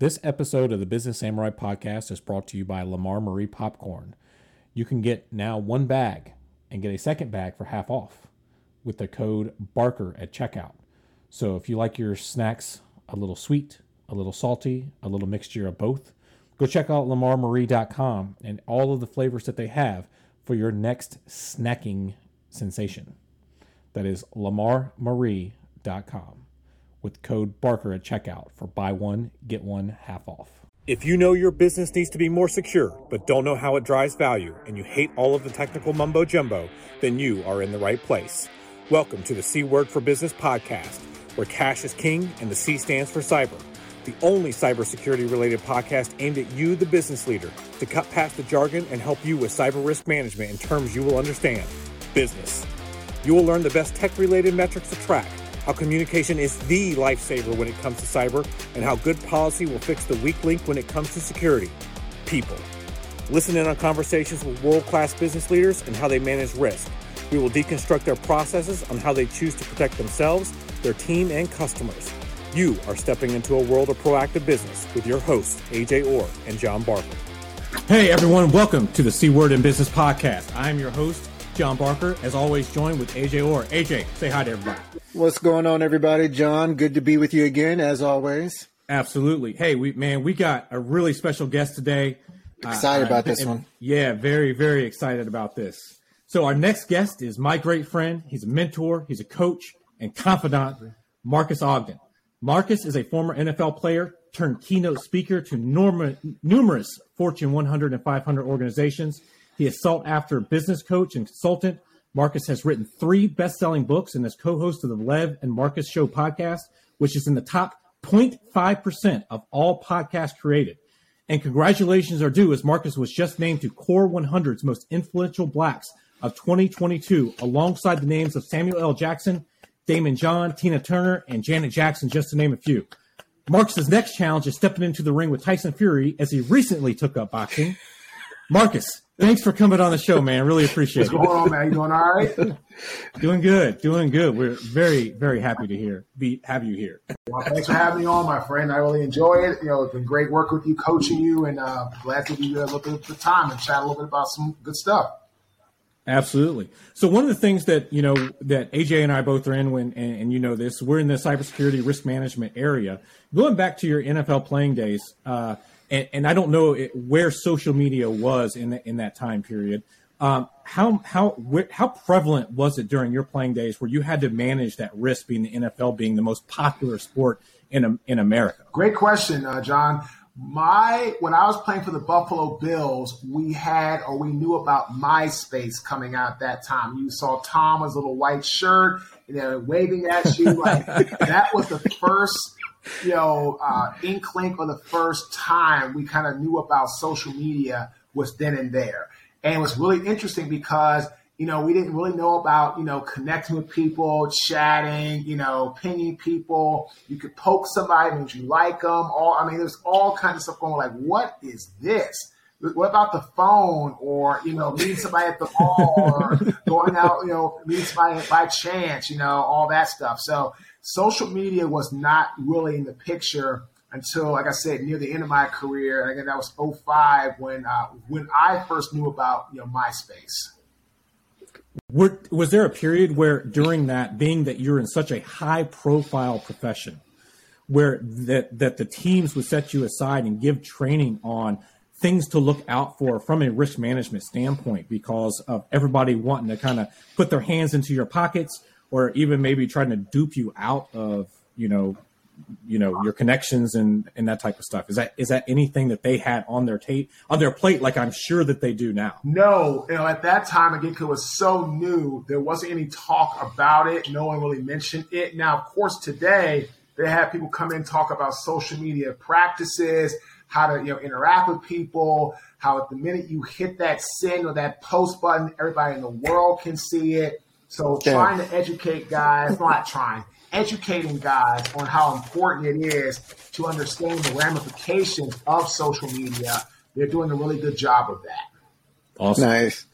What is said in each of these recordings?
This episode of the Business Samurai podcast is brought to you by Lammar Marie Popcorn. You can get now one bag and get a second bag for half off with the code Barker at checkout. So if you like your snacks a little sweet, a little salty, a little mixture of both, go check out lammarmarie.com and all of the flavors that they have for your next snacking sensation. That is lammarmarie.com with code Barker at checkout for buy one, get one half off. If you know your business needs to be more secure, but don't know how it drives value, and you hate all of the technical mumbo jumbo, then you are in the right place. Welcome to the C Word for Business podcast, where cash is king and the C stands for cyber. The only cybersecurity related podcast aimed at you, the business leader, to cut past the jargon and help you with cyber risk management in terms you will understand. Business. You will learn the best tech related metrics to track how communication is the lifesaver when it comes to cyber, and how good policy will fix the weak link when it comes to security people. Listen in on conversations with world class business leaders and how they manage risk. We will deconstruct their processes on how they choose to protect themselves, their team, and customers. You are stepping into a world of proactive business with your hosts, AJ Orr and John Barker. Hey, everyone, welcome to the C Word in Business podcast. I'm your host, John Barker, as always, joined with AJ Orr. AJ, say hi to everybody. What's going on, everybody? John, good to be with you again, as always. Absolutely. Hey, we man, we got a really special guest today. Excited uh, about this one. Yeah, very, very excited about this. So our next guest is my great friend. He's a mentor, he's a coach and confidant, Marques Ogden. Marques is a former NFL player turned keynote speaker to norma, numerous Fortune 100 and 500 organizations. He is sought after business coach and consultant. Marques has written three best selling books and is co host of the Lev and Marques Show podcast, which is in the top 0.5% of all podcasts created. And congratulations are due as Marques was just named to Core 100's most influential blacks of 2022, alongside the names of Samuel L. Jackson, Daymond John, Tina Turner, and Janet Jackson, just to name a few. Marques's next challenge is stepping into the ring with Tyson Fury as he recently took up boxing. Marques, Thanks for coming on the show, man. Really appreciate What's it. What's going on, man? You doing all right? doing good, doing good. We're very, very happy to hear be have you here. Well, thanks for having me on, my friend. I really enjoy it. You know, it's been great work with you, coaching you, and uh, glad to be a little bit of the time and chat a little bit about some good stuff. Absolutely. So one of the things that you know that AJ and I both are in when and, and you know this, we're in the cybersecurity risk management area. Going back to your NFL playing days, uh, and, and I don't know it, where social media was in the, in that time period. Um, how how wh- how prevalent was it during your playing days where you had to manage that risk, being the NFL being the most popular sport in in America? Great question, uh, John. My when I was playing for the Buffalo Bills, we had or we knew about MySpace coming out that time. You saw Tom with a little white shirt, and you know, waving at you like that was the first you know, uh, inkling for the first time we kind of knew about social media was then and there. And it was really interesting because, you know, we didn't really know about, you know, connecting with people, chatting, you know, pinging people. You could poke somebody, means you like them. All, I mean, there's all kinds of stuff going on. like, what is this? What about the phone or, you know, meeting somebody at the mall or going out, you know, meeting somebody by chance, you know, all that stuff. So social media was not really in the picture until, like I said, near the end of my career. And again, that was 05 when uh, when I first knew about you know MySpace. Were, was there a period where during that, being that you're in such a high profile profession, where that that the teams would set you aside and give training on things to look out for from a risk management standpoint because of everybody wanting to kind of put their hands into your pockets or even maybe trying to dupe you out of you know you know your connections and and that type of stuff. Is that is that anything that they had on their tape on their plate like i'm sure that they do now? No you know at that time again it was so new there wasn't any talk about it. No one really mentioned it. Now of course today they have people come in talk about social media practices how to you know interact with people how at the minute you hit that send or that post button everybody in the world can see it so yeah. trying to educate guys, not trying, educating guys on how important it is to understand the ramifications of social media. They're doing a really good job of that. Awesome. Nice.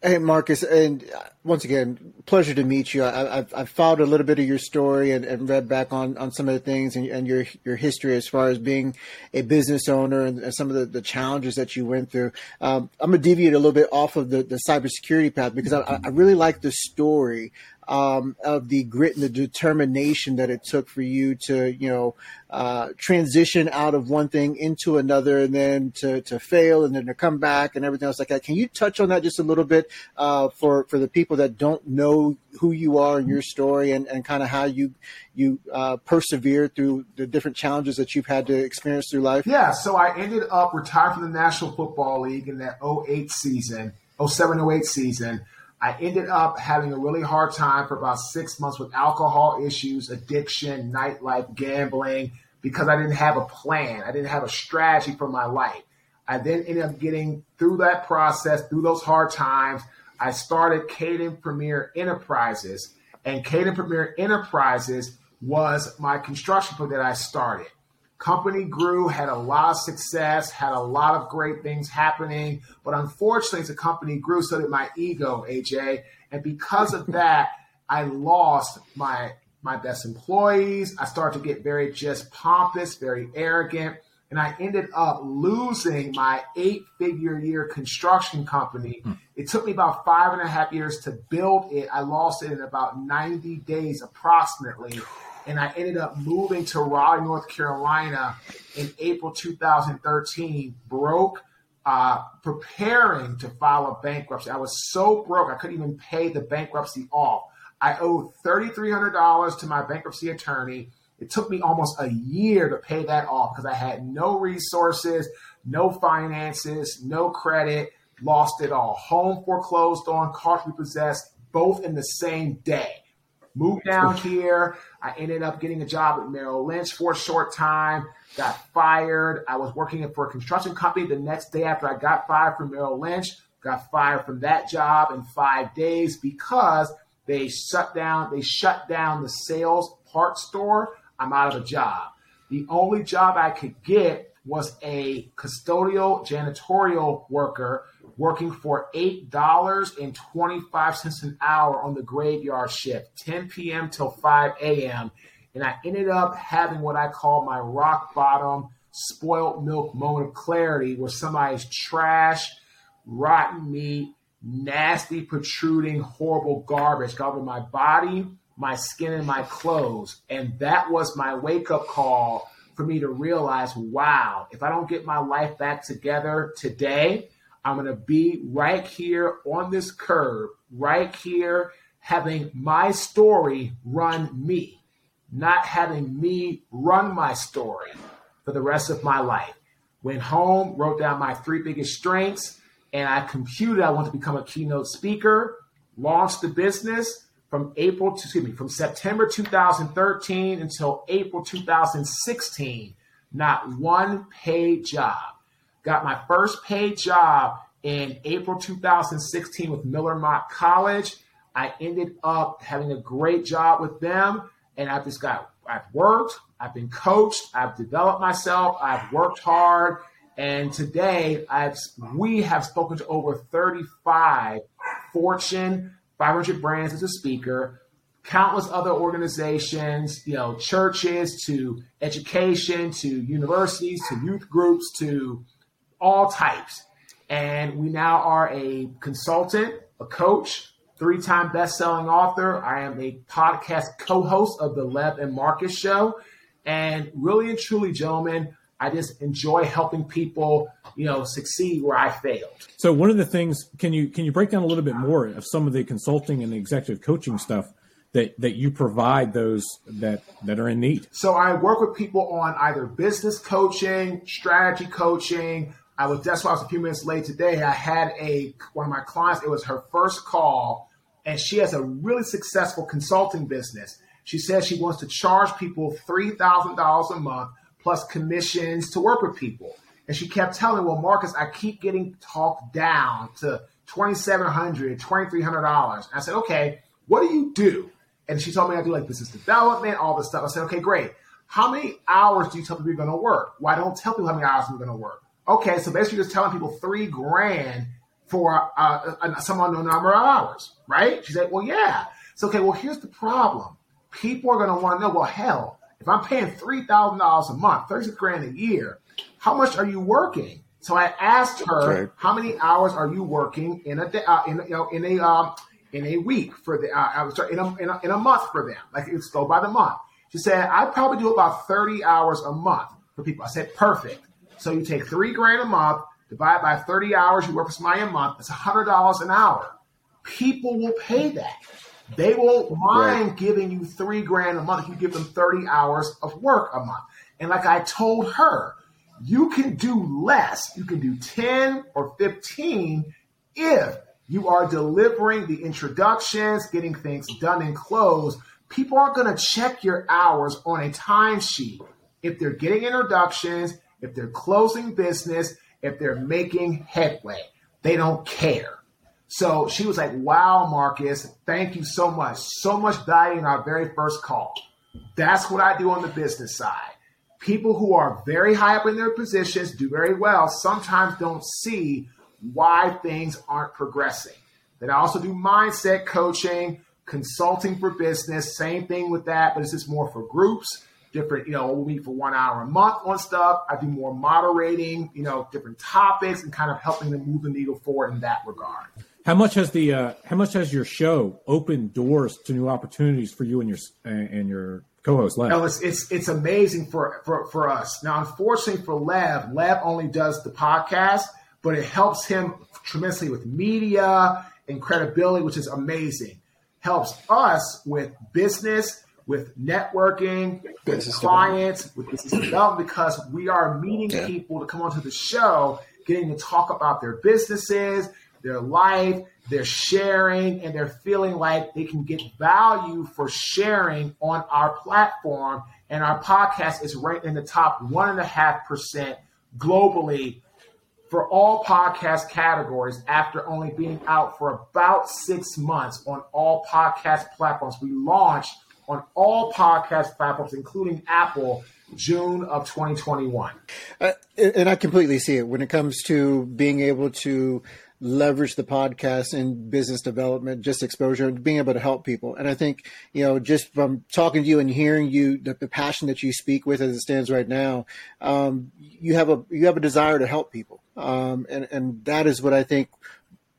Hey, Marques, and uh, once again, pleasure to meet you. I, have I've followed a little bit of your story and, and, read back on, on some of the things and, and, your your history as far as being a business owner and, and some of the, the challenges that you went through. Um, I'm gonna deviate a little bit off of the, the cybersecurity path because I, I really like the story um, of the grit and the determination that it took for you to, you know, uh, transition out of one thing into another and then to, to fail and then to come back and everything else like that. Can you touch on that just a little bit uh, for, for the people that don't know who you are and your story and, and kind of how you, you uh, persevered through the different challenges that you've had to experience through life? Yeah. So I ended up retired from the National Football League in that 08 season, 07 08 season. I ended up having a really hard time for about six months with alcohol issues, addiction, nightlife, gambling, because I didn't have a plan. I didn't have a strategy for my life. I then ended up getting through that process, through those hard times. I started Caden Premier Enterprises, and Caden Premier Enterprises was my construction book that I started. Company grew, had a lot of success, had a lot of great things happening. But unfortunately, as the company grew, so did my ego, AJ. And because of that, I lost my my best employees. I started to get very just pompous, very arrogant. And I ended up losing my eight figure year construction company. Hmm. It took me about five and a half years to build it. I lost it in about 90 days approximately and I ended up moving to Raleigh, North Carolina in April 2013, broke, uh, preparing to file a bankruptcy. I was so broke, I couldn't even pay the bankruptcy off. I owed $3,300 to my bankruptcy attorney. It took me almost a year to pay that off because I had no resources, no finances, no credit, lost it all. Home foreclosed on, car repossessed, both in the same day. Moved down here. I ended up getting a job at Merrill Lynch for a short time. Got fired. I was working for a construction company. The next day after I got fired from Merrill Lynch, got fired from that job in five days because they shut down. They shut down the sales part store. I'm out of a job. The only job I could get was a custodial janitorial worker working for $8.25 an hour on the graveyard shift, 10 p.m. till 5 a.m. And I ended up having what I call my rock bottom spoiled milk moment of clarity where somebody's trash, rotten meat, nasty, protruding, horrible garbage over my body, my skin, and my clothes. And that was my wake up call for me to realize wow, if I don't get my life back together today, I'm going to be right here on this curb, right here, having my story run me, not having me run my story for the rest of my life. Went home, wrote down my three biggest strengths, and I computed I want to become a keynote speaker, launched the business from April to, excuse me, from September 2013 until April 2016. Not one paid job Got my first paid job in April 2016 with Miller-Motte College. I ended up having a great job with them, and I've just got I've worked, I've been coached, I've developed myself, I've worked hard, and today I've we have spoken to over 35 Fortune 500 brands as a speaker, countless other organizations, you know, churches to education to universities to youth groups to all types. And we now are a consultant, a coach, three time best selling author. I am a podcast co host of the Lev and Marques Show. And really and truly, gentlemen, I just enjoy helping people, you know, succeed where I failed. So one of the things, can you can you break down a little bit more of some of the consulting and the executive coaching stuff that that you provide those that that are in need? So I work with people on either business coaching, strategy coaching, I was that's why I was a few minutes late today. I had a one of my clients. It was her first call, and she has a really successful consulting business. She says she wants to charge people three thousand dollars a month plus commissions to work with people. And she kept telling, me, "Well, Marques, I keep getting talked down to $2,700, $2,300." I said, "Okay, what do you do?" And she told me I do like business development, all this stuff. I said, "Okay, great. How many hours do you tell people you're going to work? Why well, don't tell people how many hours you're going to work?" Okay, so basically just telling people three grand for uh, some unknown number of hours, right? She said, well, yeah. So, okay. Well, here's the problem. People are going to want to know, well, hell, if I'm paying $3,000 a month, 36 grand a year, how much are you working? So I asked her, right. how many hours are you working in a day, uh, in, you know, in a, um, in a week for the, uh, sorry, in a, in a, in a month for them. Like it's go by the month. She said, I probably do about 30 hours a month for people. I said, perfect. So you take three grand a month, divide by 30 hours, you work for somebody a month, it's $100 an hour. People will pay that. They won't mind right. giving you three grand a month if you give them 30 hours of work a month. And like I told her, you can do less. You can do 10 or 15 if you are delivering the introductions, getting things done and closed. People aren't going to check your hours on a timesheet if they're getting introductions, if they're closing business, if they're making headway. They don't care. So she was like, Wow, Marques, thank you so much. So much value in our very first call. That's what I do on the business side. People who are very high up in their positions do very well, sometimes don't see why things aren't progressing. Then I also do mindset coaching, consulting for business, same thing with that, but it's just more for groups different, you know, we meet for one hour a month on stuff. I do more moderating, you know, different topics and kind of helping them move the needle forward in that regard. How much has the uh, how much has your show opened doors to new opportunities for you and your and your co-host Lev? No, it's it's it's amazing for for for us. Now, unfortunately for Lev, Lev only does the podcast, but it helps him tremendously with media and credibility, which is amazing. Helps us with business with networking, with clients, with business development, because we are meeting yeah. people to come onto the show, getting to talk about their businesses, their life, they're sharing, and they're feeling like they can get value for sharing on our platform. And our podcast is ranked in the top one and a half percent globally for all podcast categories after only being out for about six months on all podcast platforms. We launched on all podcast platforms, including Apple, June of 2021. Uh, and I completely see it when it comes to being able to leverage the podcast in business development, just exposure and being able to help people. And I think, you know, just from talking to you and hearing you, the, the passion that you speak with as it stands right now, um, you have a, you have a desire to help people. Um, and, and that is what I think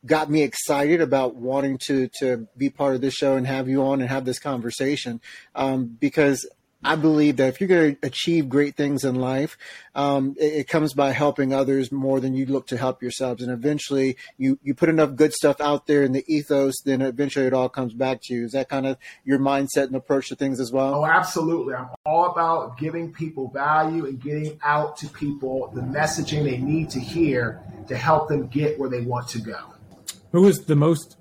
got me excited about wanting to to be part of this show and have you on and have this conversation um, because I believe that if you're going to achieve great things in life, um, it, it, comes by helping others more than you look to help yourselves. And eventually, you you put enough good stuff out there in the ethos, then eventually it all comes back to you. Is that kind of your mindset and approach to things as well? Oh, absolutely. I'm all about giving people value and getting out to people the messaging they need to hear to help them get where they want to go. Who is the most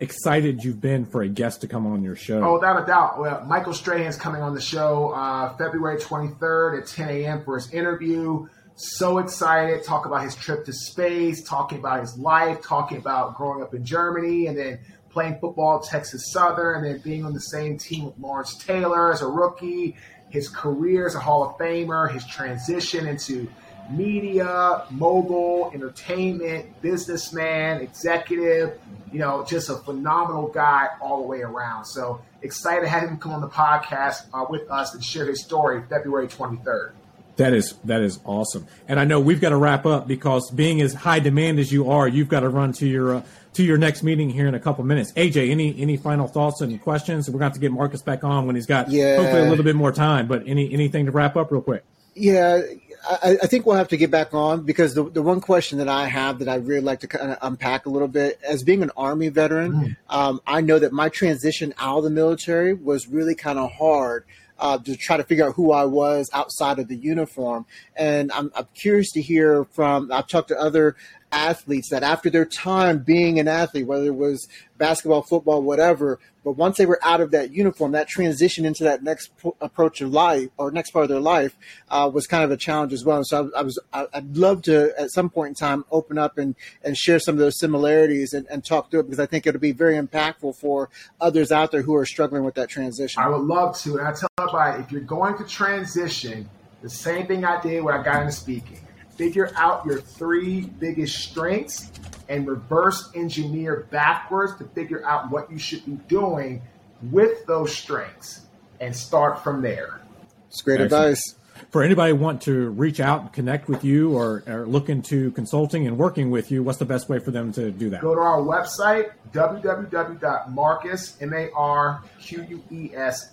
excited you've been for a guest to come on your show? Oh, without a doubt. Well, Michael Strahan's coming on the show uh, February 23rd at 10 a.m. for his interview. So excited. Talk about his trip to space, talking about his life, talking about growing up in Germany and then playing football at Texas Southern and then being on the same team with Lawrence Taylor as a rookie, his career as a Hall of Famer, his transition into media, mogul, entertainment, businessman, executive, you know, just a phenomenal guy all the way around. So excited to have him come on the podcast uh, with us and share his story February 23rd. That is that is awesome, and I know we've got to wrap up because being as high demand as you are, you've got to run to your uh, to your next meeting here in a couple minutes. AJ, any any final thoughts and questions? We're going to have to get Marques back on when he's got yeah. hopefully a little bit more time. But any anything to wrap up real quick? Yeah, I, I, think we'll have to get back on because the, the one question that I have that I really like to kind of unpack a little bit as being an Army veteran, mm. um, I know that my transition out of the military was really kind of hard. Uh, to try to figure out who I was outside of the uniform. And I'm, I'm curious to hear from, I've talked to other athletes that after their time being an athlete, whether it was basketball, football, whatever, but once they were out of that uniform, that transition into that next approach of life or next part of their life uh, was kind of a challenge as well. And So I, I was, I, would love to at some point in time open up and, and share some of those similarities and, and talk through it because I think it'll be very impactful for others out there who are struggling with that transition. I would love to. And I tell everybody, if you're going to transition, the same thing I did when I got into speaking figure out your three biggest strengths and reverse engineer backwards to figure out what you should be doing with those strengths and start from there. It's great Excellent. advice. For anybody want to reach out and connect with you or, or, look into consulting and working with you, what's the best way for them to do that? Go to our website, www.marques, M-A-R-Q-U-E-S,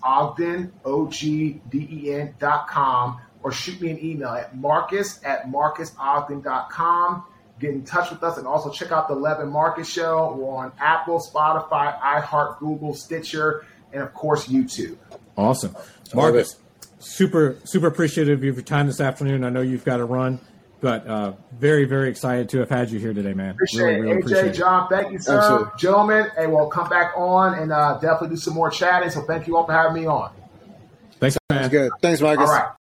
Ogden, O-G-D-E-N dot com, or shoot me an email at marques at marquesogden.com. Get in touch with us and also check out the Lev and Marques Show. We're on Apple, Spotify, iHeart, Google, Stitcher, and of course, YouTube. Awesome. Marques, super, super appreciative of your time this afternoon. I know you've got to run, but uh, very, very excited to have had you here today, man. Appreciate really, really AJ, appreciate John, thank you, sir. Absolutely. Gentlemen, and we'll come back on and uh, definitely do some more chatting. So thank you all for having me on. Thanks, man. That's good. Thanks, Marques. All right.